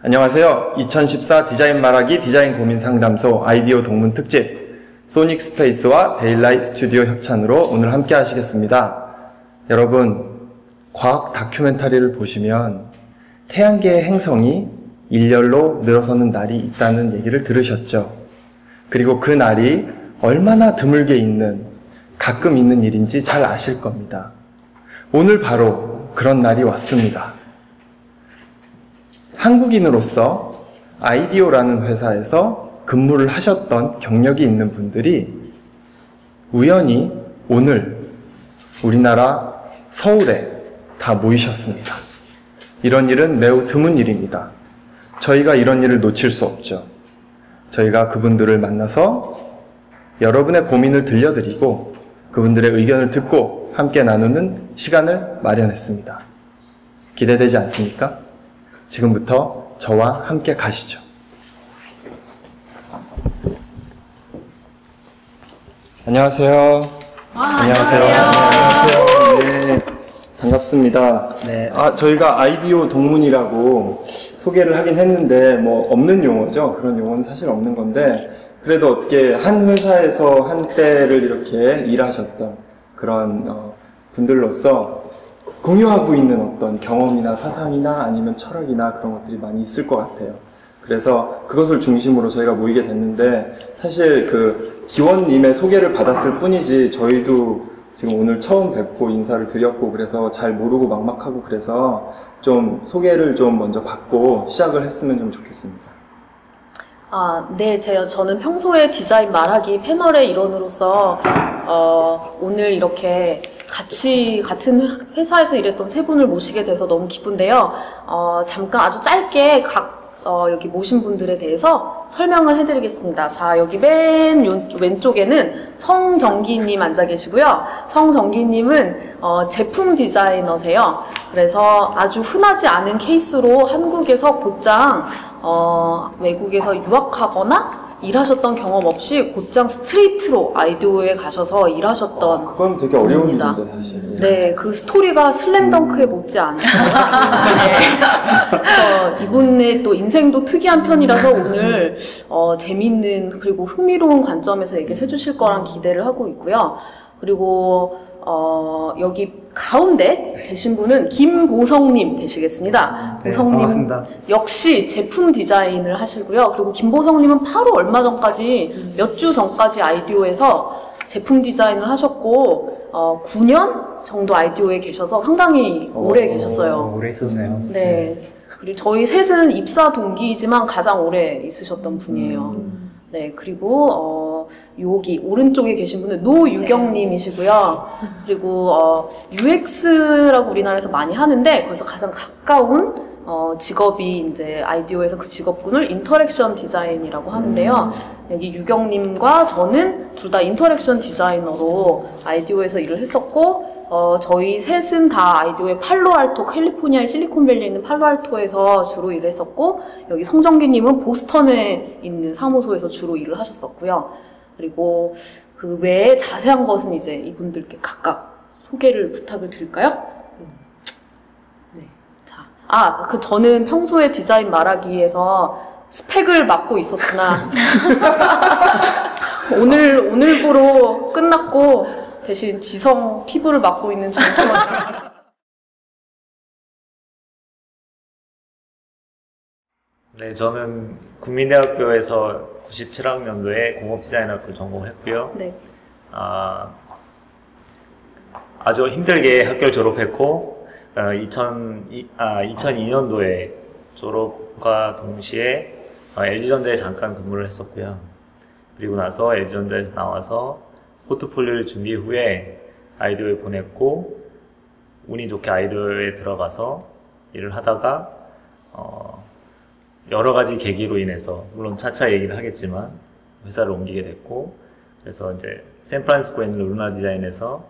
안녕하세요. 2014 디자인 말하기 디자인 고민 상담소 아이디어 동문 특집 소닉 스페이스와 데일라이트 스튜디오 협찬으로 오늘 함께 하시겠습니다. 여러분, 과학 다큐멘터리를 보시면 태양계의 행성이 일렬로 늘어서는 날이 있다는 얘기를 들으셨죠. 그리고 그 날이 얼마나 드물게 있는, 가끔 있는 일인지 잘 아실 겁니다. 오늘 바로 그런 날이 왔습니다. 한국인으로서 아이디오라는 회사에서 근무를 하셨던 경력이 있는 분들이 우연히 오늘 우리나라 서울에 다 모이셨습니다. 이런 일은 매우 드문 일입니다. 저희가 이런 일을 놓칠 수 없죠. 저희가 그분들을 만나서 여러분의 고민을 들려드리고 그분들의 의견을 듣고 함께 나누는 시간을 마련했습니다. 기대되지 않습니까? 지금부터 저와 함께 가시죠. 안녕하세요. 안녕하세요. 안녕하세요. 네, 반갑습니다. 네. 아, 저희가 아이디오 동문이라고 소개를 하긴 했는데, 뭐, 없는 용어죠. 그런 용어는 사실 없는 건데, 그래도 어떻게 한 회사에서 한때를 이렇게 일하셨던 그런 어, 분들로서 공유하고 있는 어떤 경험이나 사상이나 아니면 철학이나 그런 것들이 많이 있을 것 같아요. 그래서 그것을 중심으로 저희가 모이게 됐는데 사실 그 기원님의 소개를 받았을 뿐이지 저희도 지금 오늘 처음 뵙고 인사를 드렸고 그래서 잘 모르고 막막하고 그래서 좀 소개를 좀 먼저 받고 시작을 했으면 좀 좋겠습니다. 아, 네, 제가 저는 평소에 디자인 말하기 패널의 일원으로서 어, 오늘 이렇게 같이 같은 회사에서 일했던 세 분을 모시게 돼서 너무 기쁜데요. 어, 잠깐 아주 짧게 각 어, 여기 모신 분들에 대해서 설명을 해드리겠습니다. 자, 여기 맨 요- 왼쪽에는 성정기님 앉아 계시고요. 성정기님은 어, 제품 디자이너세요. 그래서 아주 흔하지 않은 케이스로 한국에서 곧장 어, 외국에서 유학하거나 일하셨던 경험 없이 곧장 스트레이트로 아이디오에 가셔서 일하셨던 그건 되게 어려운 분입니다. 일인데 사실. 네, 그 스토리가 슬램덩크에 못지 않습니다. 네. 이분의 또 인생도 특이한 편이라서 오늘 어, 재밌는 그리고 흥미로운 관점에서 얘기를 해주실 거란 기대를 하고 있고요. 그리고 어, 여기 가운데 계신 분은 김보성님 되시겠습니다. 네, 보성님 반갑습니다. 역시 제품 디자인을 하시고요. 그리고 김보성님은 바로 얼마 전까지 몇주 전까지 아이디오에서 제품 디자인을 하셨고 어, 9년 정도 아이디오에 계셔서 상당히 오래 어, 계셨어요. 좀 오래 있었네요. 네. 그리고 저희 셋은 입사 동기이지만 가장 오래 있으셨던 분이에요. 네. 그리고 어, 여기 오른쪽에 계신 분은 노유경님이시고요. 그리고 어, UX라고 우리나라에서 많이 하는데 거기서 가장 가까운 어, 직업이 이제 아이디오에서 그 직업군을 interaction design이라고 하는데요. 여기 유경님과 저는 둘 다 interaction 디자이너로 IDEO에서 일을 했었고, 어, 저희 셋은 다 IDEO의 팔로알토, 캘리포니아의 실리콘밸리에 있는 팔로알토에서 주로 일을 했었고, 여기 송정기님은 보스턴에 있는 사무소에서 주로 일을 하셨었고요. 그리고 그 외에 자세한 것은 이제 이분들께 각각 소개를 부탁을 드릴까요? 네. 자, 아, 그 저는 평소에 디자인 말하기에서 스펙을 맡고 있었으나 오늘 오늘부로 끝났고 대신 지성 피부를 맡고 있는 정통원 네, 저는 국민대학교에서 97학년도에 공업 디자인학을 전공했고요. 네. 아, 아주 힘들게 학교를 졸업했고, 어, 2002, 아, 2002년도에 졸업과 동시에 어, LG전자에 잠깐 근무를 했었고요. 그리고 나서 LG전자에서 나와서 포트폴리오를 준비 후에 아이디어에 보냈고, 운이 좋게 아이디어에 들어가서 일을 하다가, 어, 여러 가지 계기로 인해서, 물론 차차 얘기를 하겠지만, 회사를 옮기게 됐고, 그래서 이제 샌프란시스코에 있는 Lunar Design에서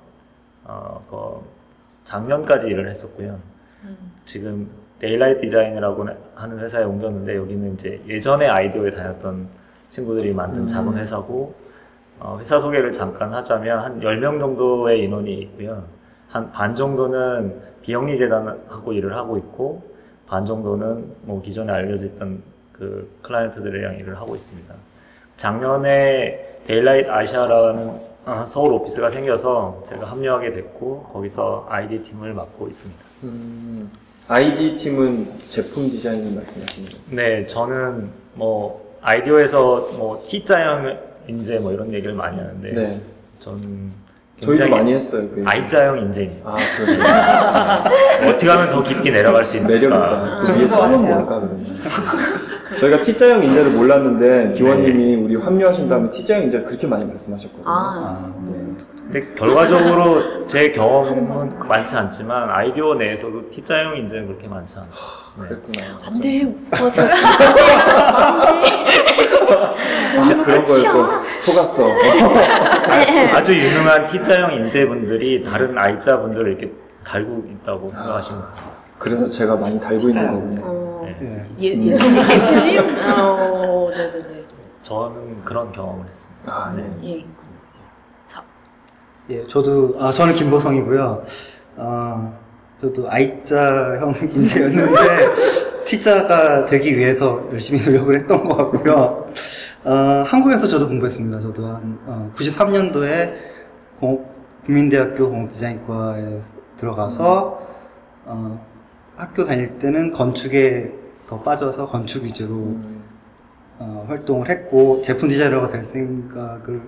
어, 그 작년까지 일을 했었고요. 지금 Daylight Design이라고 하는 회사에 옮겼는데 여기는 이제 예전에 IDEO에 다녔던 친구들이 만든 작은 회사고 어, 회사 소개를 잠깐 하자면 한 10명 정도의 인원이 있고요. 한 반 정도는 비영리 재단하고 일을 하고 있고 반 정도는 뭐 기존에 알려져 있던 그 클라이언트들이랑 일을 하고 있습니다. 작년에 Daylight Asia라는 어, 서울 오피스가 생겨서 제가 합류하게 됐고 거기서 아이디 팀을 맡고 있습니다. 음, ID 팀은 제품 디자인을 말씀하시는 거예요? 네, 저는 뭐 IDEO에서 뭐 T자형 인재 뭐 이런 얘기를 많이 하는데 네. 저는 저희도 많이 했어요. 그. I자형 인재입니다. 아, 그러네. 어떻게 하면 더 깊이 내려갈 수 있을까? 매력있다. 그 위에 점은. 뭘까, 그러면? 저희가 T자형 인재를 몰랐는데, 기원님이 우리 합류하신 다음에 T자형 인재를 그렇게 많이 말씀하셨거든요. 아, 네. 근데 결과적으로 제 경험은 많지 않지만 아이디어 내에서도 T자형 인재는 그렇게 많지 않아요. 네. 그랬구나. 안 돼, 오빠, 저, 아, 그런 거였어. 속았어. 아주 유능한 T자형 인재분들이 다른 I자 분들을 이렇게 달고 있다고 생각하시면 돼요. 그래서 제가 많이 달고 있는 거군요. 어, 네. 예. 예, 예수님, 예수님? 어, 네네네. 저는 그런 경험을 했습니다. 아, 네. 예. 자, 예, 저도 아 저는 김보성이고요. 어, 저도 I자형 인재였는데 T자가 되기 위해서 열심히 노력을 했던 것 같고요. 어, 한국에서 저도 공부했습니다. 저도 한 어, 93년도에 국민대학교 공업디자인과에 들어가서 어, 학교 다닐 때는 건축에 더 빠져서 건축 위주로 음, 어, 활동을 했고 제품 디자이너가 될 생각을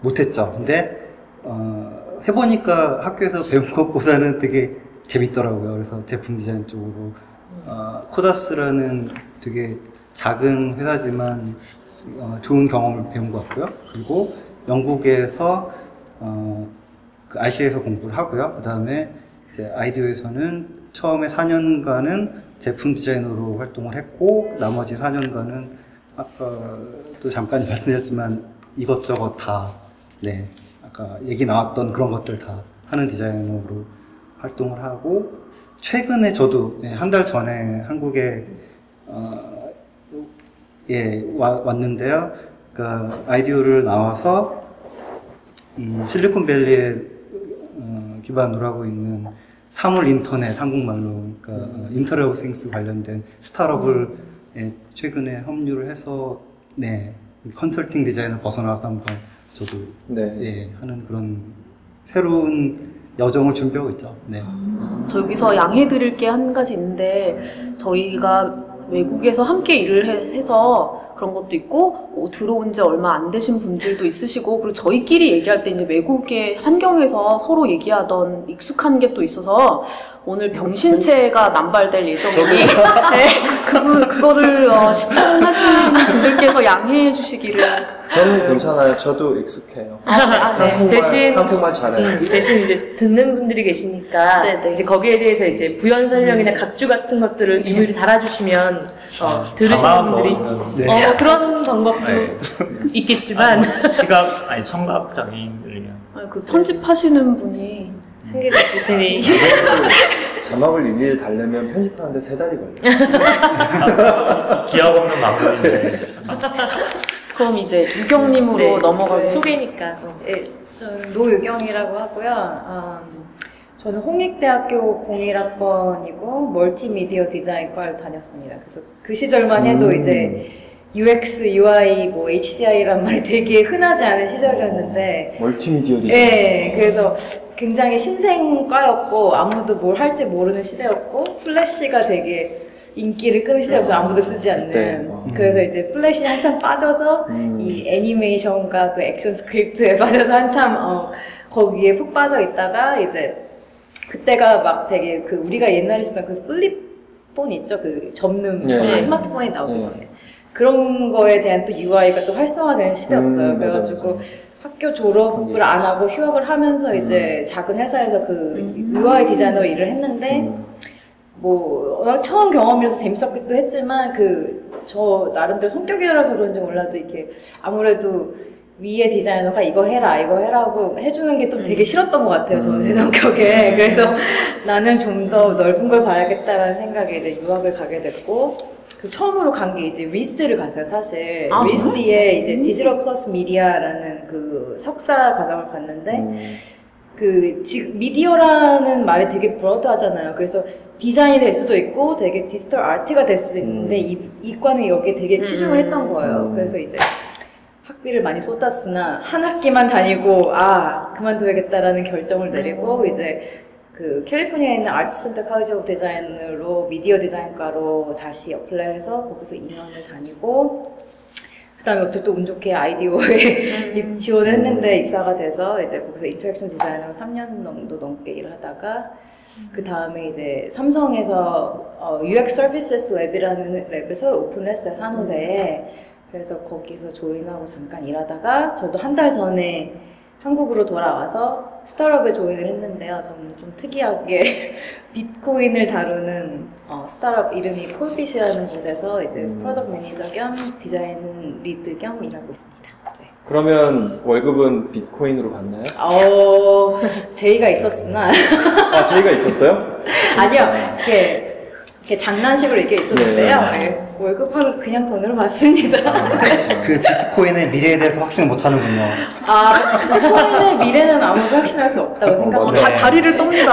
못했죠. 근데 어, 해보니까 학교에서 배운 것보다는 되게 재밌더라고요. 그래서 제품 디자인 쪽으로 어, 코다스라는 되게 작은 회사지만 어, 좋은 경험을 배운 것 같고요. 그리고 영국에서 어, 그 RC에서 공부를 하고요. 그 다음에 이제 아이디어에서는 처음에 4년간은 제품 디자이너로 활동을 했고 나머지 4년간은 아까도 잠깐 말씀드렸지만 이것저것 다 네, 아까 얘기 나왔던 그런 것들 다 하는 디자이너로 활동을 하고 최근에 저도 네, 한달 전에 한국에 어, 예, 와- 왔는데요. 그러니까 IDEO를 나와서 음, 실리콘밸리에 어, 기반으로 하고 있는 사물 인터넷 한국말로 그러니까 어, Internet of Things 관련된 스타트업을 예, 최근에 합류를 해서 네 컨설팅 디자인을 벗어나서 한번 저도 네. 예, 하는 그런 새로운 여정을 준비하고 있죠. 네. 저 여기서 양해드릴 게 한 가지 있는데, 저희가 외국에서 함께 일을 해- 해서 그런 것도 있고, 뭐 들어온 지 얼마 안 되신 분들도 있으시고, 그리고 저희끼리 얘기할 때 이제 외국의 환경에서 서로 얘기하던 익숙한 게 또 있어서, 오늘 병신체가 남발될 예정이니, 네, 그, 그거를 어, 시청하시는 분들께서 양해해 주시기를. 저는 괜찮아요. 저도 익숙해요. 아, 아, 네. 한국말, 대신- 한국말 잘해요. 음, 대신 이제 듣는 분들이 계시니까 네, 네. 이제 거기에 대해서 이제 부연 설명이나 각주 같은 것들을 이미리 달아주시면 어, 들으시는 자막 분들이 넣으면 네. 어, 그런 방법도 네. 있겠지만 시각 아니 청각 장애인들이면 아니, 그 편집하시는 분이 한계가 있을 테니 자막을 일일이 달려면 편집하는데 세 달이 걸려요. 기억 없는 방송인데 그럼 이제 유경님으로 네. 넘어가겠습니다. 소개니까 어. 예, 저는 노유경이라고 하고요. 음, 저는 홍익대학교 01학번이고 멀티미디어 디자인과를 다녔습니다. 그래서 그 시절만 해도 음. 이제 UX, UI, 뭐 HCI란 말이 되게 흔하지 않은 시절이었는데 멀티미디어 디자인. 예, 그래서 굉장히 신생과였고 아무도 뭘 할지 모르는 시대였고 플래시가 되게 인기를 끄는 시대여서 아무도 쓰지 않는 네. 어. 그래서 이제 플래시 한참 빠져서 음. 이 애니메이션과 그 ActionScript에 빠져서 한참 어, 거기에 푹 빠져 있다가 이제 그때가 막 되게 그 우리가 옛날에 쓰던 그 플립폰 있죠 그 접는 예. 폰, 네. 스마트폰이 나오기 예. 전에 그런 거에 대한 또 UI가 또 활성화되는 시대였어요 음, 맞아, 그래가지고 맞아. 학교 그런 게 졸업을 안. 하고 휴학을 하면서 음. 이제 작은 회사에서 그 음. UI 디자이너로 일을 했는데 음. 뭐 처음 경험이라서 재밌었기도 했지만 그 저 나름대로 성격이라서 그런지 몰라도 이렇게 아무래도 위에 디자이너가 이거 해라 이거 해라고 해주는 게 좀 되게 싫었던 것 같아요 저는 제 음. 성격에 그래서 나는 좀 더 넓은 걸 봐야겠다라는 생각에 이제 유학을 가게 됐고 그 처음으로 간 게 이제 RISD를 갔어요 사실 아, RISD에 이제 Digital Plus Media라는 그 석사 과정을 갔는데 음. 그 지금 미디어라는 말이 되게 broad하잖아요. 그래서 디자인이 될 수도 있고 되게 디지털 아트가 될 수도 있는데 이, 이과는 여기에 되게 치중을 음. 했던 거예요. 음. 그래서 이제 학비를 많이 쏟았으나 한 학기만 다니고 아 그만둬야겠다라는 결정을 내리고 이제 그 캘리포니아에 있는 아트 센터 칼리지 오브 디자인으로 미디어 디자인과로 다시 apply해서 거기서 2년을 다니고 그다음에 어떻게 또 운 좋게 IDEO에 입- 지원을 했는데 입사가 돼서 이제 거기서 interaction 디자이너로 3년 정도 넘게 일을 하다가 그 다음에 이제 삼성에서 어, UX Services Lab이라는 lab을 새로 오픈을 했어요 산호세에. 그래서 거기서 join하고 잠깐 일하다가 저도 한 달 전에 한국으로 돌아와서 스타트업에 join을 했는데요. 저는 좀 특이하게 비트코인을 다루는 어, 스타트업 이름이 Korbit이라는 곳에서 이제 음. product manager 겸 디자인 lead 겸 일하고 있습니다. 네. 그러면 월급은 비트코인으로 받나요? 어, 제의가 있었으나 아, 저희가 있었어요? 아니요, 이렇게, 이렇게 장난식으로 이렇게 있었는데요. 네. 네, 월급은 그냥 돈으로 받습니다. 그 비트코인의 미래에 대해서 확신을 못 하는군요. 아, 비트코인의 미래는 아무도 확신할 수 없다고 어, 어, 생각합니다. 다, 다리를 떱니다.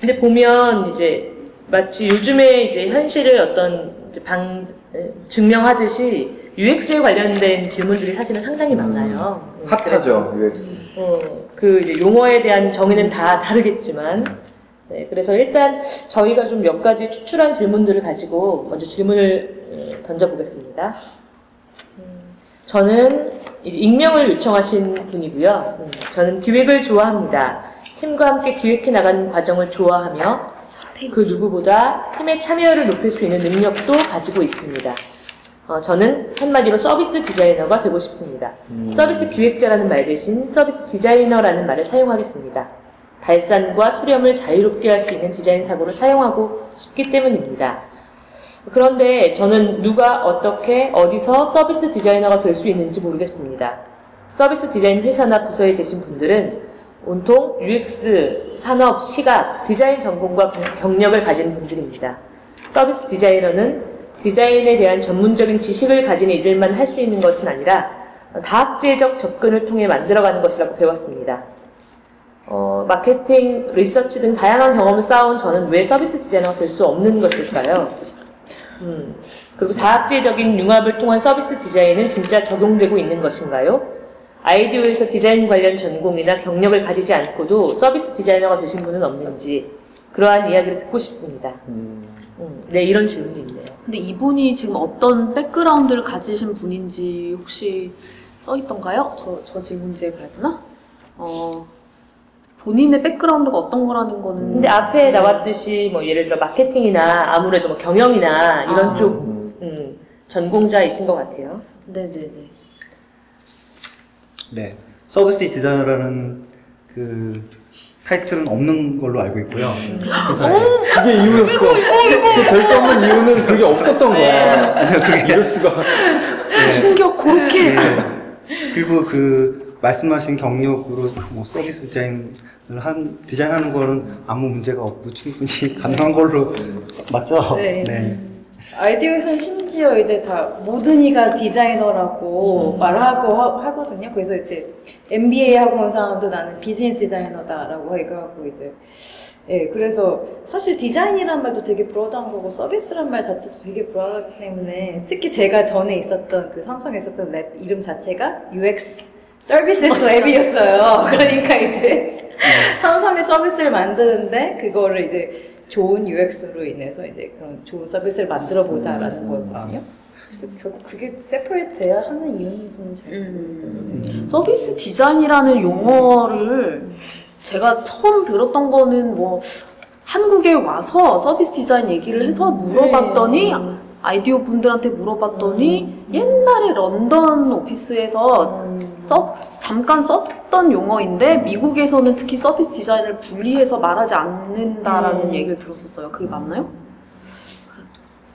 근데 보면 이제 마치 요즘에 이제 현실을 어떤 이제 방 에, 증명하듯이 UX에 관련된 질문들이 사실은 상당히 많아요. 음, 핫하죠, UX. 어, 그 이제 용어에 대한 정의는 다 다르겠지만, 네, 그래서 일단 저희가 좀 몇 가지 추출한 질문들을 가지고 먼저 질문을 어, 던져보겠습니다. 음, 저는 익명을 요청하신 분이고요. 음, 저는 기획을 좋아합니다. 팀과 함께 기획해 나가는 과정을 좋아하며 그 누구보다 팀의 참여를 높일 수 있는 능력도 가지고 있습니다. 어, 저는 한마디로 서비스 디자이너가 되고 싶습니다. 음. 서비스 기획자라는 말 대신 서비스 디자이너라는 말을 사용하겠습니다. 발산과 수렴을 자유롭게 할 수 있는 디자인 사고를 사용하고 싶기 때문입니다. 그런데 저는 누가 어떻게 어디서 서비스 디자이너가 될 수 있는지 모르겠습니다. 서비스 디자인 회사나 부서에 계신 분들은 온통 UX, 산업, 시각, 디자인 전공과 경력을 가진 분들입니다. 서비스 디자이너는 디자인에 대한 전문적인 지식을 가진 이들만 할 수 있는 것은 아니라 다학제적 접근을 통해 만들어가는 것이라고 배웠습니다. 어, 마케팅, 리서치 등 다양한 경험을 쌓아온 저는 왜 서비스 디자이너가 될 수 없는 것일까요? 음, 그리고 다학제적인 융합을 통한 서비스 디자인은 진짜 적용되고 있는 것인가요? 아이디어에서 디자인 관련 전공이나 경력을 가지지 않고도 서비스 디자이너가 되신 분은 없는지 그러한 이야기를 듣고 싶습니다. 음. 음, 네, 이런 질문이 있네요. 근데 이분이 지금 어떤 백그라운드를 가지신 분인지 혹시 써 있던가요? 저, 저 질문지에 봐야 되나? 어, 본인의 백그라운드가 어떤 거라는 거는. 근데 앞에 나왔듯이 뭐 예를 들어 마케팅이나 아무래도 뭐 경영이나 이런 아. 쪽 음. 음, 전공자이신 것 같아요. 네네네. 네. 서비스 디자이너라는 그 타이틀은 없는 걸로 알고 있고요. 회사에. 그게 이유였어. 그게 될 수 없는 이유는 그게 없었던 거야. 그게- 이럴 수가. 네. 충격 그렇게. 네. 그리고 그 말씀하신 경력으로 뭐 서비스 디자인을 한 디자인하는 거는 아무 문제가 없고 충분히 가능한 걸로 맞죠? 네. IDEO에서는 심지어 이제 다 모든 이가 디자이너라고 말하고 하, 거든요. 그래서 이제 MBA 하고 온 사람도 나는 비즈니스 디자이너다라고 얘기하고 이제 예, 그래서 사실 디자인이란 말도 되게 broad한 거고 서비스란 말 자체도 되게 broad하기 때문에 특히 제가 전에 있었던 그 삼성에 있었던 lab 이름 자체가 UX 서비스 lab이었어요. 그러니까 이제 삼성의 서비스를 만드는데 그거를 이제 좋은 UX로 인해서 이제 그런 좋은 서비스를 만들어 보자라는 거거든요. 그래서 결국 그게 separate 돼야 하는 이유는 잘 모르겠어요. 네. 서비스 디자인이라는 용어를 제가 처음 들었던 거는 뭐 한국에 와서 서비스 디자인 얘기를 해서 물어봤더니 네. IDEO 분들한테 물어봤더니 옛날에 런던 오피스에서 써, 잠깐 썼던 용어인데 미국에서는 특히 서비스 디자인을 분리해서 말하지 않는다라는 음. 얘기를 들었었어요. 그게 맞나요?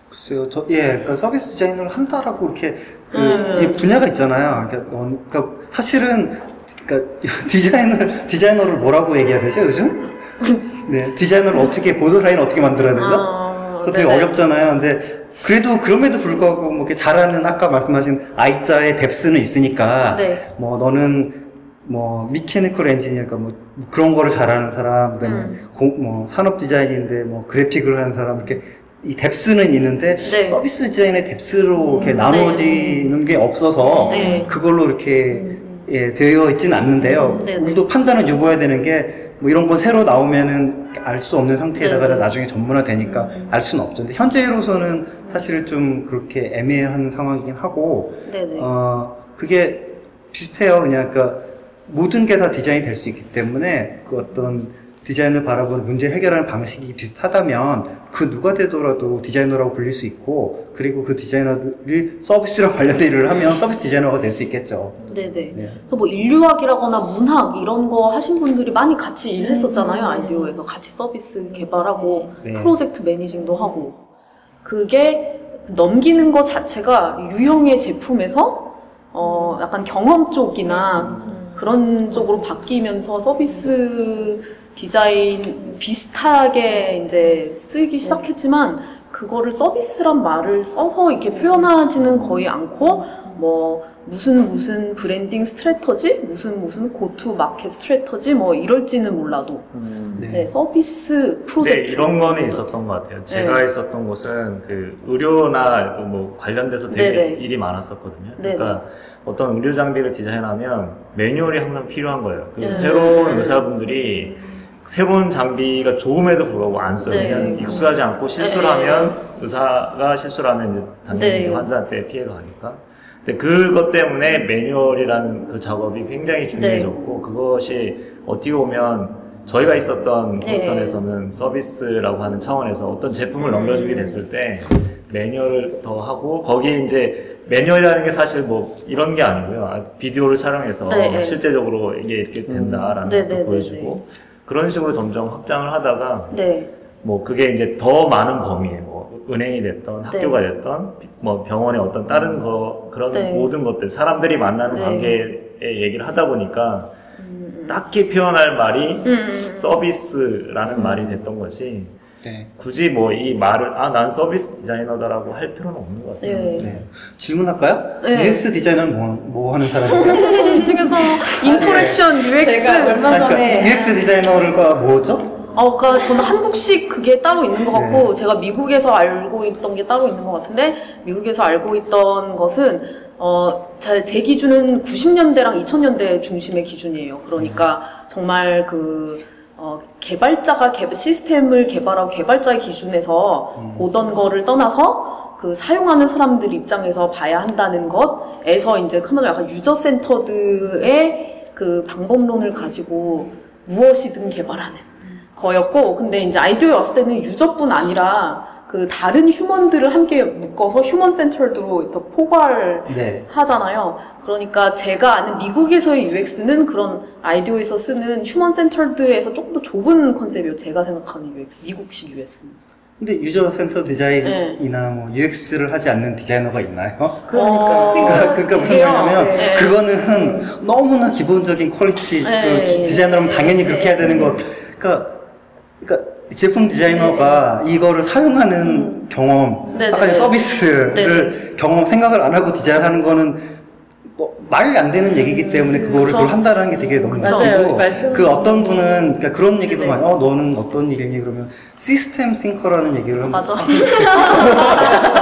글쎄요, 저, 예, 그러니까 서비스 디자인을 한다라고 이렇게 그, 음. 이 분야가 있잖아요. 그러니까, 어, 그러니까 사실은 그러니까 디자인을 디자이너를 뭐라고 얘기해야 되죠 요즘? 네, 디자이너를 어떻게 보드라인 어떻게 만들어야 되죠? 아, 그거 되게. 어렵잖아요. 근데 그래도 그럼에도 불구하고 뭐 이렇게 잘하는 아까 말씀하신 I자의 뎁스는 있으니까 네. 뭐 너는 뭐 미케니컬 엔지니어가 뭐 그런 거를 잘하는 사람 그다음에 음. 공- 뭐 산업 디자인인데 뭐 그래픽을 하는 사람 이렇게 이 뎁스는 있는데 네. 서비스 디자인의 뎁스로 이렇게 음, 나눠지는 게 없어서 네. 그걸로 이렇게 예, 되어 있지는 않는데요. 네, 네. 우리도 판단을 줘봐야 되는 게 뭐 이런 거 새로 나오면은 알 수 없는 상태에다가 네, 네. 나중에 전문화 되니까 알 수는 없죠. 근데 현재로서는 사실 좀 그렇게 애매한 상황이긴 하고 네네. 어, 그게 비슷해요. 그냥 그러니까 모든 게 다 디자인이 될 수 있기 때문에 그 어떤 디자인을 바라보는 문제 해결하는 방식이 비슷하다면 그 누가 되더라도 디자이너라고 불릴 수 있고 그리고 그 디자이너들이 서비스랑 관련된 일을 하면 서비스 디자이너가 될 수 있겠죠. 네네. 네. 그래서 뭐 인류학이라거나 문학 이런 거 하신 분들이 많이 같이 일했었잖아요. 아이디어에서 같이 서비스 개발하고 네. 프로젝트 매니징도 하고 그게 넘기는 것 자체가 유형의 제품에서 어 약간 경험 쪽이나 그런 쪽으로 바뀌면서 서비스 디자인 비슷하게 이제 쓰기 시작했지만 그거를 서비스란 말을 써서 이렇게 표현하지는 거의 않고 뭐 무슨 무슨 branding strategy 무슨 무슨 go-to-market strategy 뭐 이럴지는 몰라도 음. 네. 네, 서비스 네, 프로젝트 이런 거는 있었던 것 같아요. 제가 네. 있었던 곳은 그 의료나 그뭐 관련돼서 되게 네네. 일이 많았었거든요. 네네. 그러니까 어떤 의료 장비를 디자인하면 매뉴얼이 항상 필요한 거예요. 그 네. 새로운 의사분들이 새로운 장비가 좋음에도 불구하고 안 써요. 네. 그냥 익숙하지 않고 실수를 네. 하면 의사가 실수를 하면 이제 당연히 네. 환자한테 피해가 가니까. 근데 그것 때문에 매뉴얼이라는 그 작업이 굉장히 중요해졌고 그것이 어떻게 보면 저희가 있었던 네. 보스턴에서는 서비스라고 하는 차원에서 어떤 제품을 음. 넘겨주게 됐을 때 매뉴얼을 더 하고 거기에 이제 매뉴얼이라는 게 사실 뭐 이런 게 아니고요. 아, 비디오를 촬영해서 네, 네. 실제적으로 이게 이렇게 된다라는 네, 것도 네, 네, 보여주고 그런 식으로 점점 확장을 하다가 네. 뭐 그게 이제 더 많은 범위에 뭐 은행이 됐던 네. 학교가 됐던 뭐 병원의 어떤 다른 거 그런 네. 모든 것들 사람들이 만나는 네. 관계의 얘기를 하다 보니까 음, 딱히 표현할 말이 음, 음. 서비스라는 말이 됐던 거지 네. 굳이 뭐 이 말을 아 난 서비스 디자이너다라고 할 필요는 없는 것 같아요. 네. 네. 질문할까요? 네. UX 디자이너는 뭐, 뭐 하는 사람이에요? 이 중에서 interaction UX 제가 얼마 그러니까 전에 UX 디자이너가 뭐죠? 어, 그러니까 저는 한국식 그게 따로 있는 것 같고 네. 제가 미국에서 알고 있던 게 따로 있는 것 같은데 미국에서 알고 있던 것은 어, 제, 제 기준은 90년대랑 2000년대 중심의 기준이에요. 그러니까 정말 그 어, 개발자가 개, 시스템을 개발하고 개발자의 기준에서 음. 보던 거를 떠나서 그 사용하는 사람들 입장에서 봐야 한다는 것에서 이제 한마디로 약간 유저 센터드의 그 방법론을 가지고 무엇이든 개발하는 거였고 근데 이제 IDEO에 왔을 때는 user뿐 아니라 그 다른 human들을 함께 묶어서 human centered로 더 포괄 네. 하잖아요. 그러니까 제가 아는 미국에서의 UX는 그런 IDEO에서 쓰는 human centered에서 조금 더 좁은 컨셉이에요. 제가 생각하는 UX, 미국식 UX는. 근데 user centered 디자인이나 네. 뭐 UX를 하지 않는 디자이너가 있나요? 그러니까요. 그러니까, 그러니까 무슨. 말이냐면 네. 그거는 너무나 기본적인 quality 네. 그 디자이너라면 당연히 그렇게 해야 되는 것. 그러니까, 그러니까 제품 디자이너가 이거를 사용하는 경험, 네, 아까 네. 서비스를 네, 경험 생각을 안 하고 디자인하는 거는 뭐 말이 안 되는 얘기이기 때문에 그거를 그쵸. 그걸 한다는 게 되게 너무 말씀- 그 어떤 분은 그러니까 그런 얘기도 네. 많이 어 너는 어떤 일이니 그러면 system thinker라는 얘기를 하면 맞아.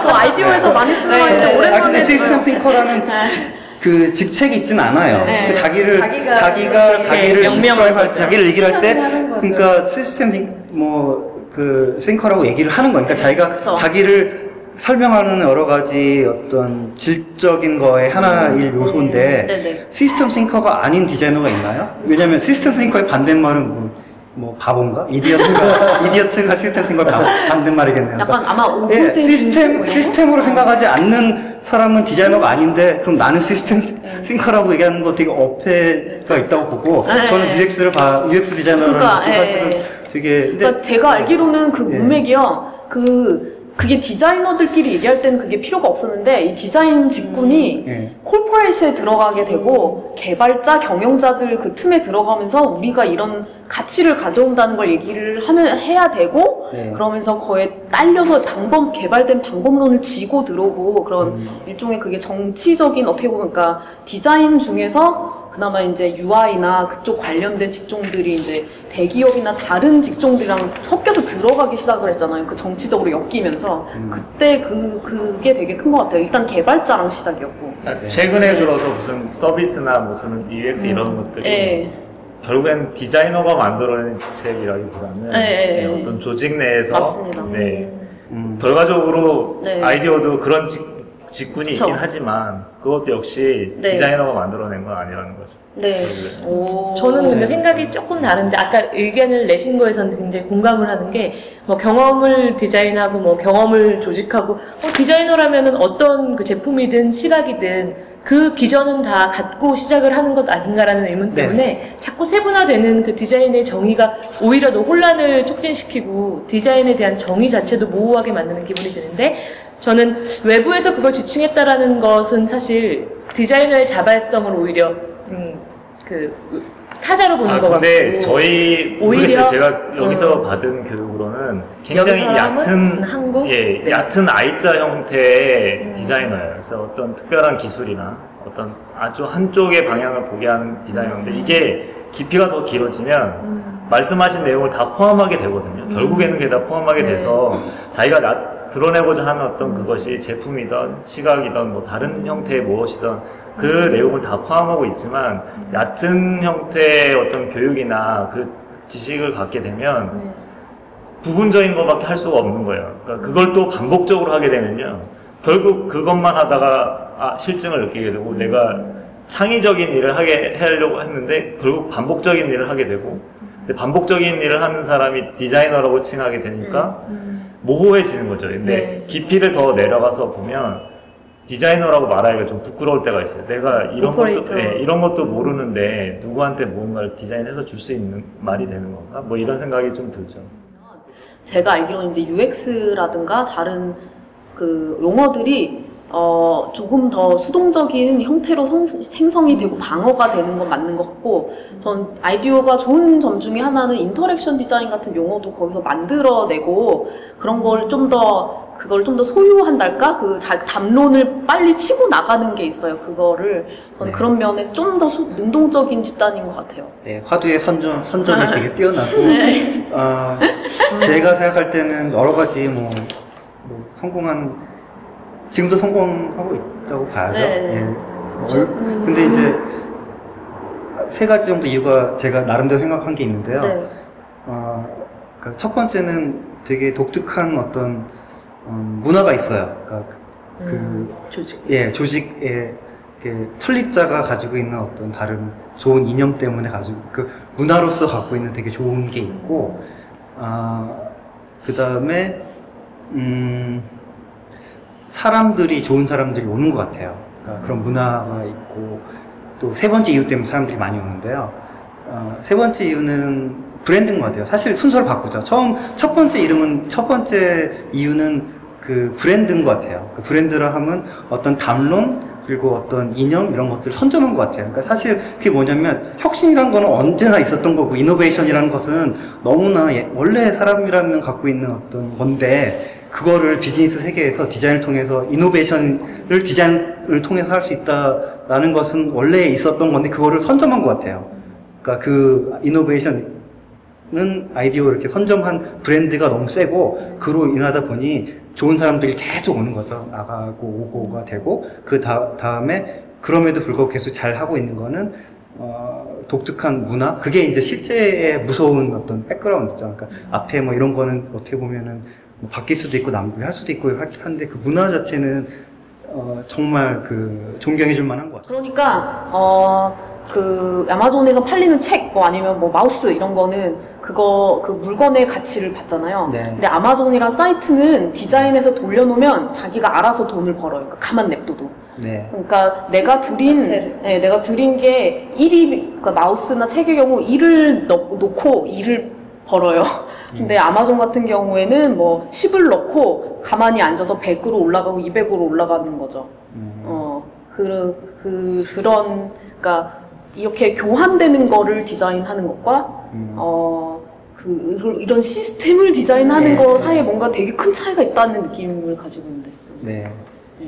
그 IDEO에서 많이 쓰는 네, 건데 네. 오랜만에 아 근데 system. thinker라는 네. 직- 그 직책이 있진 않아요. 네. 그 자기를 자기가 자기가 자기를 명명을 describe. 자기를 얘기를 할 때. 그러니까 system thin- 뭐그 thinker라고 얘기를 하는 거니까 자기가 그쵸. 자기를 설명하는 여러 가지 어떤 질적인 거의 하나일 요소인데 네네. system thinker가 아닌 디자이너가 있나요? 왜냐면 system thinker의 반대말은 뭐, 뭐 바본가? idiot가 idiot가 system thinker의 바- 반대말이겠네요. 약간 아마 예, 시스템. 시스템으로 생각하지 않는 사람은 디자이너가 아닌데 그럼 나는 system thinker라고 얘기하는 거 되게 어폐가 있다고 보고 네. 저는 UX를 봐 UX 디자이너라는 그러니까, 예, 사실은 예. 되게 근데 그러니까 제가 알기로는 그 예. 문맥이요. 그 그게 디자이너들끼리 얘기할 때는 그게 필요가 없었는데 이 디자인 직군이 예. corporate에 들어가게 되고 개발자, 경영자들 그 틈에 들어가면서 우리가 이런 가치를 가져온다는 걸 얘기를 하면 해야 되고 네. 그러면서 거에 딸려서 방법 개발된 방법론을 지고 들어오고 그런 음. 일종의 그게 정치적인 어떻게 보면 그러니까 디자인 중에서 그나마 이제 UI나 그쪽 관련된 직종들이 이제 대기업이나 다른 직종들이랑 섞여서 들어가기 시작을 했잖아요. 그 정치적으로 엮이면서 음. 그때 그 그게 되게 큰 것 같아요. 일단 개발자랑 시작이었고. 네. 최근에 들어서 무슨 서비스나 무슨 UX 이런 것들이 예. 결국엔 디자이너가 만들어낸 직책이라기보다는 예, 예, 네, 예. 어떤 조직 내에서 맞습니다. 네, 음. 결과적으로 네. 아이디어도 그런 직, 직군이 그쵸. 있긴 하지만 그것도 역시 네. 디자이너가 만들어낸 건 아니라는 거죠. 네. 오. 저는 근데 네. 생각이 조금 다른데 아까 의견을 내신 거에서는 굉장히 공감을 하는 게 뭐 경험을 디자인하고 뭐 경험을 조직하고 어, 디자이너라면은 어떤 그 제품이든 시각이든 그 기전은 다 갖고 시작을 하는 것 아닌가라는 의문 네. 때문에 자꾸 세분화되는 그 디자인의 정의가 오히려 더 혼란을 촉진시키고 디자인에 대한 정의 자체도 모호하게 만드는 기분이 드는데 저는 외부에서 그걸 지칭했다라는 것은 사실 디자이너의 자발성을 오히려 음, 그 타자로 보는 아것 근데 같고 저희 오히려-. 제가 여기서 음. 받은 교육으로는 굉장히 얕은 한국? 예 네. 얕은 I자 형태의 음. 디자이너예요. 그래서 어떤 특별한 기술이나 어떤 아주 한쪽의 방향을 보게 하는 디자이너인데 이게 깊이가 더 길어지면 음. 말씀하신 내용을 다 포함하게 되거든요. 결국에는 그게 다 포함하게 네. 돼서 자기가 나- 드러내고자 하는 어떤 그것이 제품이든 시각이든 뭐 다른 형태의 무엇이든 그 내용을 다 포함하고 있지만 얕은 형태의 어떤 교육이나 그 지식을 갖게 되면 네. 부분적인 것밖에 할 수가 없는 거예요. 그러니까 그걸 또 반복적으로 하게 되면요. 결국 그것만 하다가 아, 실증을 느끼게 되고 내가 창의적인 일을 하게 하려고 했는데 결국 반복적인 일을 하게 되고 반복적인 일을 하는 사람이 디자이너라고 칭하게 되니까 음. 모호해지는 거죠. 근데 네. 깊이를 더 내려가서 보면 디자이너라고 말하기가 좀 부끄러울 때가 있어요. 내가 이런 것도 오퍼레이터. 네, 이런 것도 모르는데 누구한테 뭔가를 디자인해서 줄 수 있는 말이 되는 건가? 뭐 이런 생각이 좀 들죠. 제가 알기로는 이제 UX라든가 다른 그 용어들이 어, 조금 더 수동적인 형태로 성- 생성이 되고 방어가 되는 건 맞는 것 같고, 전 IDEO가 좋은 점 중에 하나는 interaction 디자인 같은 용어도 거기서 만들어내고, 그런 걸 좀 더, 그걸 좀 더 소유한달까? 그 자, 담론을 빨리 치고 나가는 게 있어요. 그거를. 저는 네. 그런 면에서 좀 더 능동적인 집단인 것 같아요. 네, 화두의 선전, 선점이 아. 되게 뛰어나고, 네. 어, 제가 생각할 때는 여러 가지 뭐, 뭐 성공한, 지금도 성공하고 있다고 봐야죠. 네. 예. 얼- 근데 이제 세 가지 정도 이유가 제가 나름대로 생각한 게 있는데요. 네. 어, 그첫 번째는 되게 독특한 어떤 음, 문화가 있어요. 그러니까 그, 음. 조직. 예, 조직의 그 설립자가 가지고 있는 어떤 다른 좋은 이념 때문에 가지고 그 문화로서 갖고 있는 되게 좋은 게 있고, 아, 그 다음에 음, 사람들이 좋은 사람들이 오는 것 같아요. 그러니까 그런 문화가 있고 또 세 번째 이유 때문에 사람들이 많이 오는데요. 어, 세 번째 이유는 브랜드인 것 같아요. 사실 순서를 바꾸자. 처음 첫 번째 이름은 첫 번째 이유는 그 브랜드인 것 같아요. 그 브랜드라 하면 어떤 담론 그리고 어떤 이념 이런 것들을 선점한 것 같아요. 그러니까 사실 그게 뭐냐면 혁신이란 거는 언제나 있었던 거고 이노베이션이라는 것은 너무나 예- 원래 사람이라면 갖고 있는 어떤 건데 그거를 비즈니스 세계에서 디자인을 통해서 이노베이션을 디자인을 통해서 할 수 있다라는 것은 원래 있었던 건데 그거를 선점한 것 같아요. 그러니까 그 이노베이션은 아이디어 이렇게 선점한 브랜드가 너무 세고 그로 인하다 보니 좋은 사람들이 계속 오는 거죠. 나가고 오고가 되고 그 다, 다음에 그럼에도 불구하고 계속 잘 하고 있는 거는 어, 독특한 문화 그게 이제 실제의 무서운 어떤 백그라운드죠. 그러니까 앞에 뭐 이런 거는 어떻게 보면은 뭐 바뀔 수도 있고 남할 수도 있고 할- 한데 그 문화 자체는 어, 정말 그 존경해줄 만한 것 같아요. 그러니까 어 그 아마존에서 팔리는 책 뭐 아니면 뭐 마우스 이런 거는 그거 그 물건의 가치를 받잖아요. 네. 근데 아마존이란 사이트는 디자인해서 돌려놓으면 자기가 알아서 돈을 벌어요. 그러니까 가만 냅둬도. 네. 그러니까 내가 드린 자체를. 네, 내가 드린 게 1이 그러니까 마우스나 책의 경우 1을 넣, 놓고 2를 벌어요. 근데 아마존 같은 경우에는 뭐 10을 넣고 가만히 앉아서 100으로 올라가고 200으로 올라가는 거죠. 음. 어, 그, 그, 그런, 그러니까 이렇게 교환되는 거를 디자인하는 것과, 음. 어, 그, 이런- 시스템을 디자인하는 네. 거 사이에 뭔가 되게 큰 차이가 있다는 느낌을 가지고 있는데. 네. 예.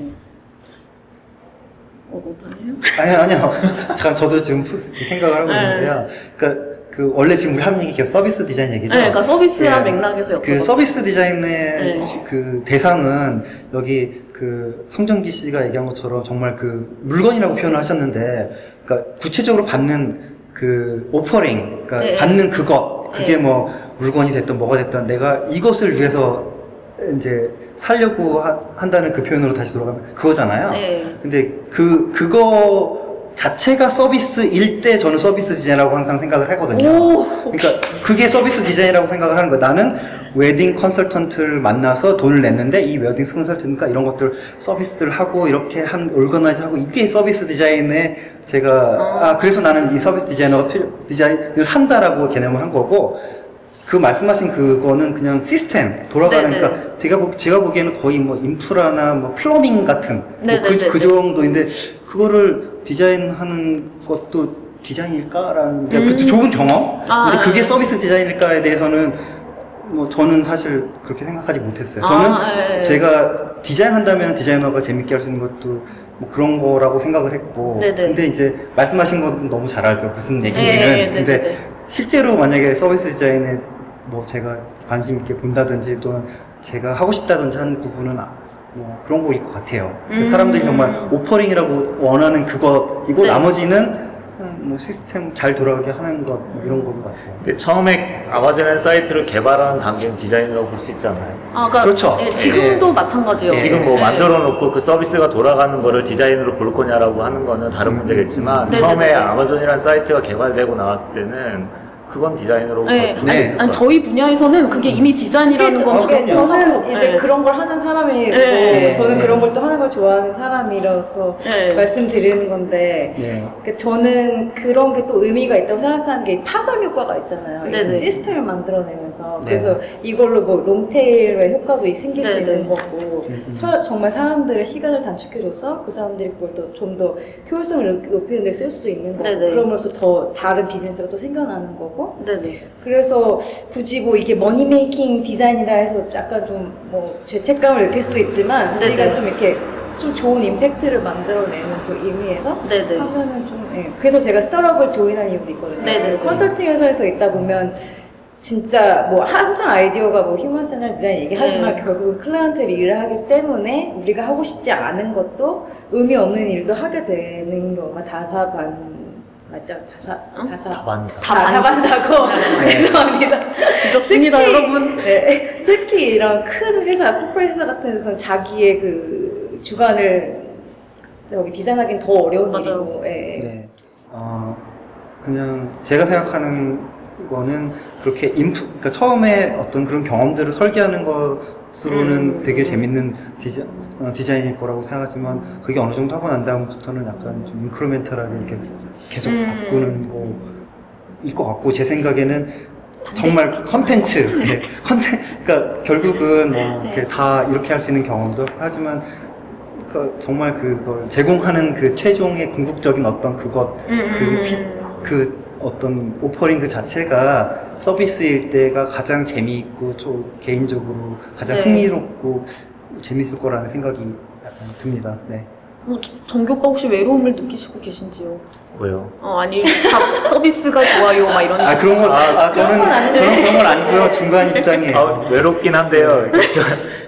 어, 어떠네요? 아니 아니요. 잠깐 저도 지금 생각을 하고 네. 있는데요. 그러니까 그 원래 지금 우리 하는 얘기 계속 서비스 디자인 얘기죠. 네, 그러니까 서비스한 예. 맥락에서 그 서비스 디자인의 네. 그 대상은 여기 그 성정기 씨가 얘기한 것처럼 정말 그 물건이라고 표현을 하셨는데, 그러니까 구체적으로 받는 그 오퍼링, 그러니까 네. 받는 그것, 그게 네. 뭐 물건이 됐든 뭐가 됐든 내가 이것을 위해서 이제 살려고 하- 한다는 그 표현으로 다시 돌아가면 그거잖아요. 네. 근데 그 그거 자체가 서비스일 때 저는 서비스 디자인이라고 항상 생각을 하거든요. 오, 그러니까 그게 서비스 디자인이라고 생각을 하는 거야. 나는 웨딩 컨설턴트를 만나서 돈을 냈는데 이 웨딩 컨설턴트가 이런 것들 서비스들을 하고 이렇게 한 organize 하고 이게 서비스 디자인에 제가 아 그래서 나는 이 서비스 디자이너가 필요 디자인을 산다라고 개념을 한 거고 그 말씀하신 그거는 그냥 시스템 돌아가는 네네. 그러니까 제가 보, 제가 보기에는 거의 뭐 인프라나 뭐 플러밍 같은 뭐 그, 네네네네. 그 정도인데 그거를 디자인하는 것도 디자인일까라는 게 그것도 좋은 경험. 아, 근데 아, 그게 아. 서비스 디자인일까에 대해서는 뭐 저는 사실 그렇게 생각하지 못했어요. 저는 아, 예, 예. 제가 디자인한다면 디자이너가 재밌게 할 수 있는 것도 뭐 그런 거라고 생각을 했고. 네네. 근데 이제 말씀하신 건 너무 잘 알죠. 무슨 얘기인지는. 네, 네, 네, 근데 네. 실제로 만약에 서비스 디자인에 뭐 제가 관심 있게 본다든지 또는 제가 하고 싶다든지 하는 부분은 아- 뭐 그런 거일 것 같아요. 음. 사람들이 정말 offering이라고 원하는 그것이고 네. 나머지는 뭐 시스템 잘 돌아가게 하는 것 뭐 이런 것 같아요. 근데 처음에 아마존의 사이트를 개발하는 단계는 디자인이라고 볼 수 있잖아요. 아, 그러니까 그렇죠. 예, 지금도 마찬가지예요. 지금 뭐 예. 만들어 놓고 그 서비스가 돌아가는 거를 디자인으로 볼 거냐라고 하는 거는 다른 문제겠지만 네네네. 처음에 아마존이라는 사이트가 개발되고 나왔을 때는 그건 디자인으로 네. 볼 네. 아니, 것 저희 분야에서는 그게 이미 디자인이라는 건 그게. 저는 이제 네. 그런 걸 하는 사람이고 네. 저는 네. 그런 걸 또 하는 걸 좋아하는 사람이라서 네. 말씀드리는 건데 네. 그 저는 그런 게 또 의미가 있다고 생각하는 게 파선 효과가 있잖아요. 시스템을 만들어내면 서 네. 그래서 이걸로 뭐 롱테일의 효과도 생길 수 네네. 있는 거고 음, 음. 서- 정말 사람들의 시간을 단축해줘서 그 사람들이 그걸 또 좀 더 효율성을 높이는 데 쓸 수 있는 거고 네네. 그러면서 더 다른 비즈니스가 또 생겨나는 거고 네네. 그래서 굳이 뭐 이게 money making 디자인이라 해서 약간 좀 뭐 죄책감을 느낄 수도 있지만 네네. 우리가 좀 이렇게 좀 좋은 임팩트를 만들어내는 그 의미에서 네네. 하면은 좀 예. 그래서 제가 스타트업을 join한 이유도 있거든요. 네네네. 컨설팅 회사에서 있다 보면 진짜 뭐 항상 IDEO가 뭐 human centered 디자인 얘기하지만 네. 결국은 클라이언트를 일을 하기 때문에 우리가 하고 싶지 않은 것도 의미 없는 일도 하게 되는 경우가 다사반 맞죠? 다사 응? 다사 다반사. 다, 다반사 고 죄송합니다. 그렇습니다, 특히- 여러분. 네, 특히 이런 큰 회사, corporate 회사 같은 데서는 자기의 그 주관을 여기 디자인하기는 더 어려운 맞아요. 일이고, 예. 네. 어, 그냥 제가 생각하는 거는 그렇게 인프, 그러니까 처음에 어떤 그런 경험들을 설계하는 것으로는 음. 되게 재밌는 디자, 어, 디자인일 거라고 생각하지만 그게 어느 정도 하고 난 다음부터는 약간 좀 incremental하게 이렇게 계속 음. 바꾸는 거일 것 같고 제 생각에는 정말 컨텐츠, 네, 컨텐, 그러니까 결국은 뭐 이렇게 다 이렇게 할 수 있는 경험도 하지만 그 정말 그걸 제공하는 그 최종의 궁극적인 어떤 그것 음, 그, 음, 피- 음. 그 어떤 오퍼링 그 자체가 서비스일 때가 가장 재미있고 저 개인적으로 가장 네. 흥미롭고 재밌을 거라는 생각이 약간 듭니다. 네. 뭐, 저- 정기 오빠 혹시 외로움을 느끼시고 계신지요? 왜요? 어, 아니, 다 서비스가 좋아요, 막 이런 아 그런 건 아, 아, 저는. 저는 그런 건 아니고요 중간 입장이에요. 아, 외롭긴 한데요.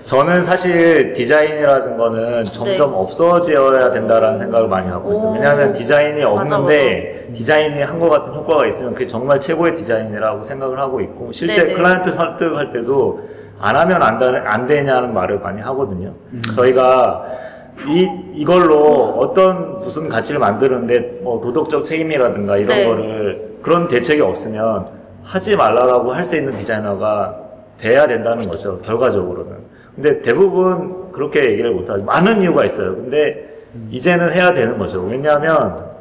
저는 사실 디자인이라는 거는 점점 네. 없어져야 된다라는 생각을 많이 하고 있어요. 오. 왜냐하면 디자인이 맞아, 없는데 디자인이 한 것 같은 효과가 있으면 그게 정말 최고의 디자인이라고 생각을 하고 있고 실제 네네. 클라이언트 설득할 때도 안 하면 안, 되, 안 되냐는 말을 많이 하거든요. 음. 저희가 이, 이걸로 어떤 무슨 가치를 만드는데 뭐 도덕적 책임이라든가 이런 네. 거를 그런 대책이 없으면 하지 말라라고 할 수 있는 디자이너가 돼야 된다는 거죠, 결과적으로는. 근데 대부분 그렇게 얘기를 못하죠. 많은 이유가 있어요. 근데 이제는 해야 되는 거죠. 왜냐하면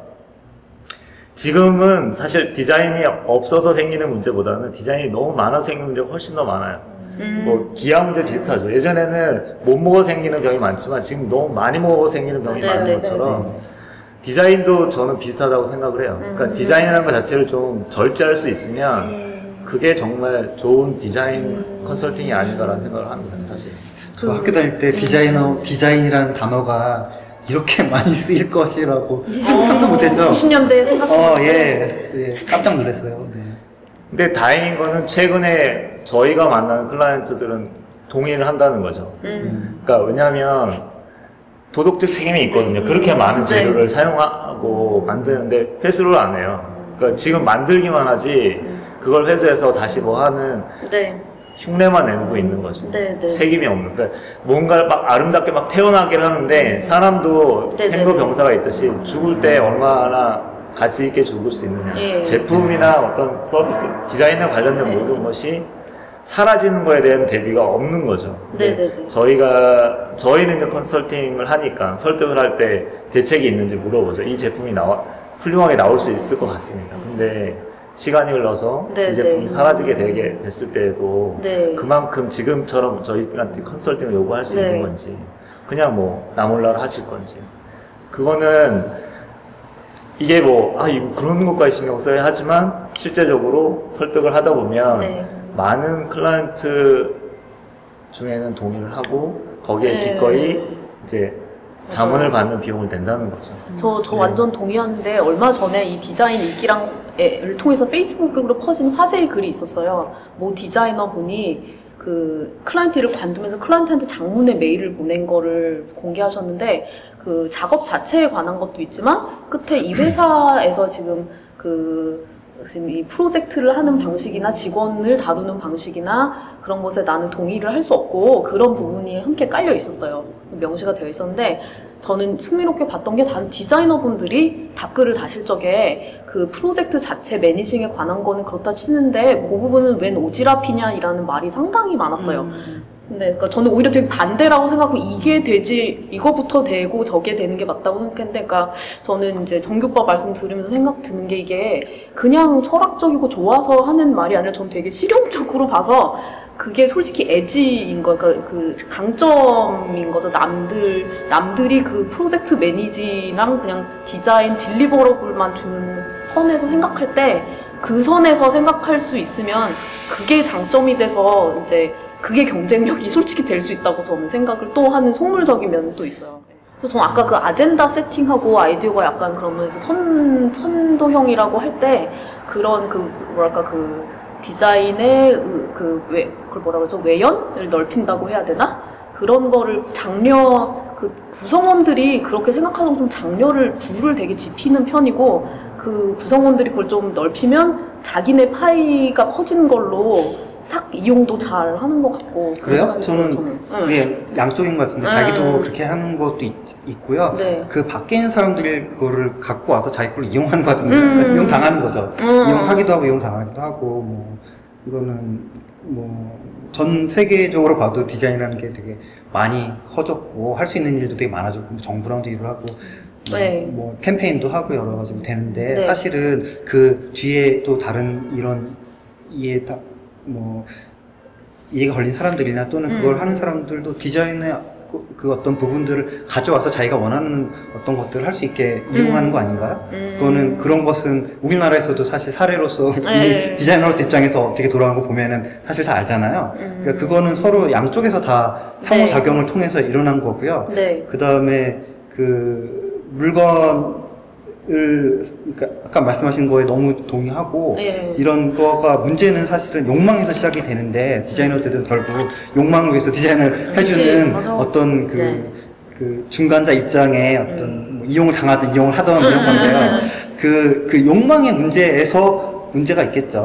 지금은 사실 디자인이 없어서 생기는 문제보다는 디자인이 너무 많아서 생기는 문제가 훨씬 더 많아요. 음. 뭐 기아 문제 비슷하죠. 예전에는 못 먹어 생기는 병이 많지만 지금 너무 많이 먹어 생기는 병이 네, 많은 네, 것처럼 디자인도 저는 비슷하다고 생각을 해요. 그러니까 음. 디자인이라는 것 자체를 좀 절제할 수 있으면 그게 정말 좋은 디자인 컨설팅이 아닌가라는 생각을 합니다, 사실. 저 학교 다닐 때 디자이너, 디자인이라는 단어가 이렇게 많이 쓰일 것이라고 상상도 못했죠. 90년대에 생각해 어, 봤을 예, 예, 깜짝 놀랐어요. 네. 근데 다행인 거는 최근에 저희가 만나는 클라이언트들은 동의를 한다는 거죠. 음. 그러니까 왜냐하면 도덕적 책임이 있거든요. 그렇게 많은 네. 재료를 사용하고 만드는데 회수를 안 해요. 그러니까 지금 만들기만 하지 그걸 회수해서 다시 뭐 하는 네. 흉내만 내고 있는 거죠. 네, 네. 책임이 없는. 그러니까 뭔가를 막 아름답게 막 태어나기를 하는데 사람도 네, 네, 생로병사가 있듯이 죽을 때 얼마나 가치 있게 죽을 수 있느냐. 예. 제품이나 어떤 서비스, 디자인에 관련된 네. 모든 것이 사라지는 거에 대한 대비가 없는 거죠. 네, 근데 네, 네. 저희가 저희는 이제 컨설팅을 하니까 설득을 할 때 대책이 있는지 물어보죠. 이 제품이 나와 훌륭하게 나올 수 있을 것 같습니다. 근데 시간이 흘러서 네, 이 제품이 네. 사라지게 되게 됐을 때에도 네. 그만큼 지금처럼 저희한테 컨설팅을 요구할 수 네. 있는 건지 그냥 뭐 나몰라라 하실 건지 그거는 이게 뭐 아 이거 그런 것까지 신경 써야 하지만 실제적으로 설득을 하다 보면 네. 많은 클라이언트 중에는 동의를 하고 거기에 네. 기꺼이 이제 자문을 받는 비용을 낸다는 거죠. 저, 저 완전 동의하는데 얼마 전에 이 디자인 일기랑을 통해서 페이스북으로 퍼진 화제의 글이 있었어요. 모 디자이너 분이 그 클라이언트를 관두면서 클라이언트한테 장문의 메일을 보낸 거를 공개하셨는데 그 작업 자체에 관한 것도 있지만 끝에 이 회사에서 지금 그 지금 이 프로젝트를 하는 방식이나 직원을 다루는 방식이나 그런 것에 나는 동의를 할 수 없고 그런 부분이 함께 깔려 있었어요. 명시가 되어 있었는데 저는 흥미롭게 봤던 게 다른 디자이너분들이 답글을 다실 적에 그 프로젝트 자체 매니징에 관한 거는 그렇다 치는데 그 부분은 웬 오지랖이냐라는 말이 상당히 많았어요. 음. 근데 그러니까 저는 오히려 되게 반대라고 생각하고 이게 되지 이거부터 되고 저게 되는 게 맞다고 생각했는데 그러니까 저는 이제 정교빠 말씀 들으면서 생각 드는 게 이게 그냥 철학적이고 좋아서 하는 말이 아니라 저는 되게 실용적으로 봐서 그게 솔직히 에지인 거, 그러니까 그 강점인 거죠. 남들 남들이 그 프로젝트 매니지랑 그냥 디자인 딜리버러블만 주는 선에서 생각할 때 그 선에서 생각할 수 있으면 그게 장점이 돼서 이제 그게 경쟁력이 솔직히 될 수 있다고 저는 생각을 또 하는 속물적인 면도 있어요. 그래서 저는 아까 그 아젠다 세팅하고 아이디어가 약간 그러면서 선, 선도형이라고 할 때 그런 그 뭐랄까 그 디자인의 그 외, 그걸 뭐라 그러죠? 외연을 넓힌다고 해야 되나? 그런 거를 장려, 그 구성원들이 그렇게 생각하는 좀 장려를, 부를 되게 짚히는 편이고 그 구성원들이 그걸 좀 넓히면 자기네 파이가 커지는 걸로 싹 이용도 잘 하는 것 같고. 그래요? 저는 그게 양쪽인 것 같은데 음. 자기도 그렇게 하는 것도 있, 고요 네. 그 밖에 있는 사람들이 그거를 갖고 와서 자기 걸 이용하는 것 같은데 음. 그러니까 이용 당하는 거죠. 음. 이용하기도 하고 이용 당하기도 하고 뭐 이거는 뭐 전 세계적으로 봐도 디자인이라는 게 되게 많이 커졌고 할 수 있는 일도 되게 많아졌고 뭐 정부랑도 일을 하고 뭐, 네. 뭐 캠페인도 하고 여러 가지 되는데 네. 사실은 그 뒤에 또 다른 이런 다 뭐 이해가 걸린 사람들이나 또는 그걸 음. 하는 사람들도 디자인의 그, 그 어떤 부분들을 가져와서 자기가 원하는 어떤 것들을 할 수 있게 이용하는 거 아닌가요? 음. 그거는 그런 것은 우리나라에서도 사실 사례로서 네. 이미 디자이너로서 입장에서 어떻게 돌아가는 거 보면은 사실 다 알잖아요. 음. 그러니까 그거는 서로 양쪽에서 다 상호작용을 통해서 일어난 거고요. 네. 그 다음에 그 물건 을 그러니까 아까 말씀하신 거에 너무 동의하고 네. 이런 거가 문제는 사실은 욕망에서 시작이 되는데 디자이너들은 결국 욕망을 위해서 디자인을 해주는 맞아. 어떤 그, 네. 그 중간자 입장에 어떤 뭐 이용을 당하든 이용을 하던 이런 건데요. 그, 그 욕망의 문제에서 문제가 있겠죠.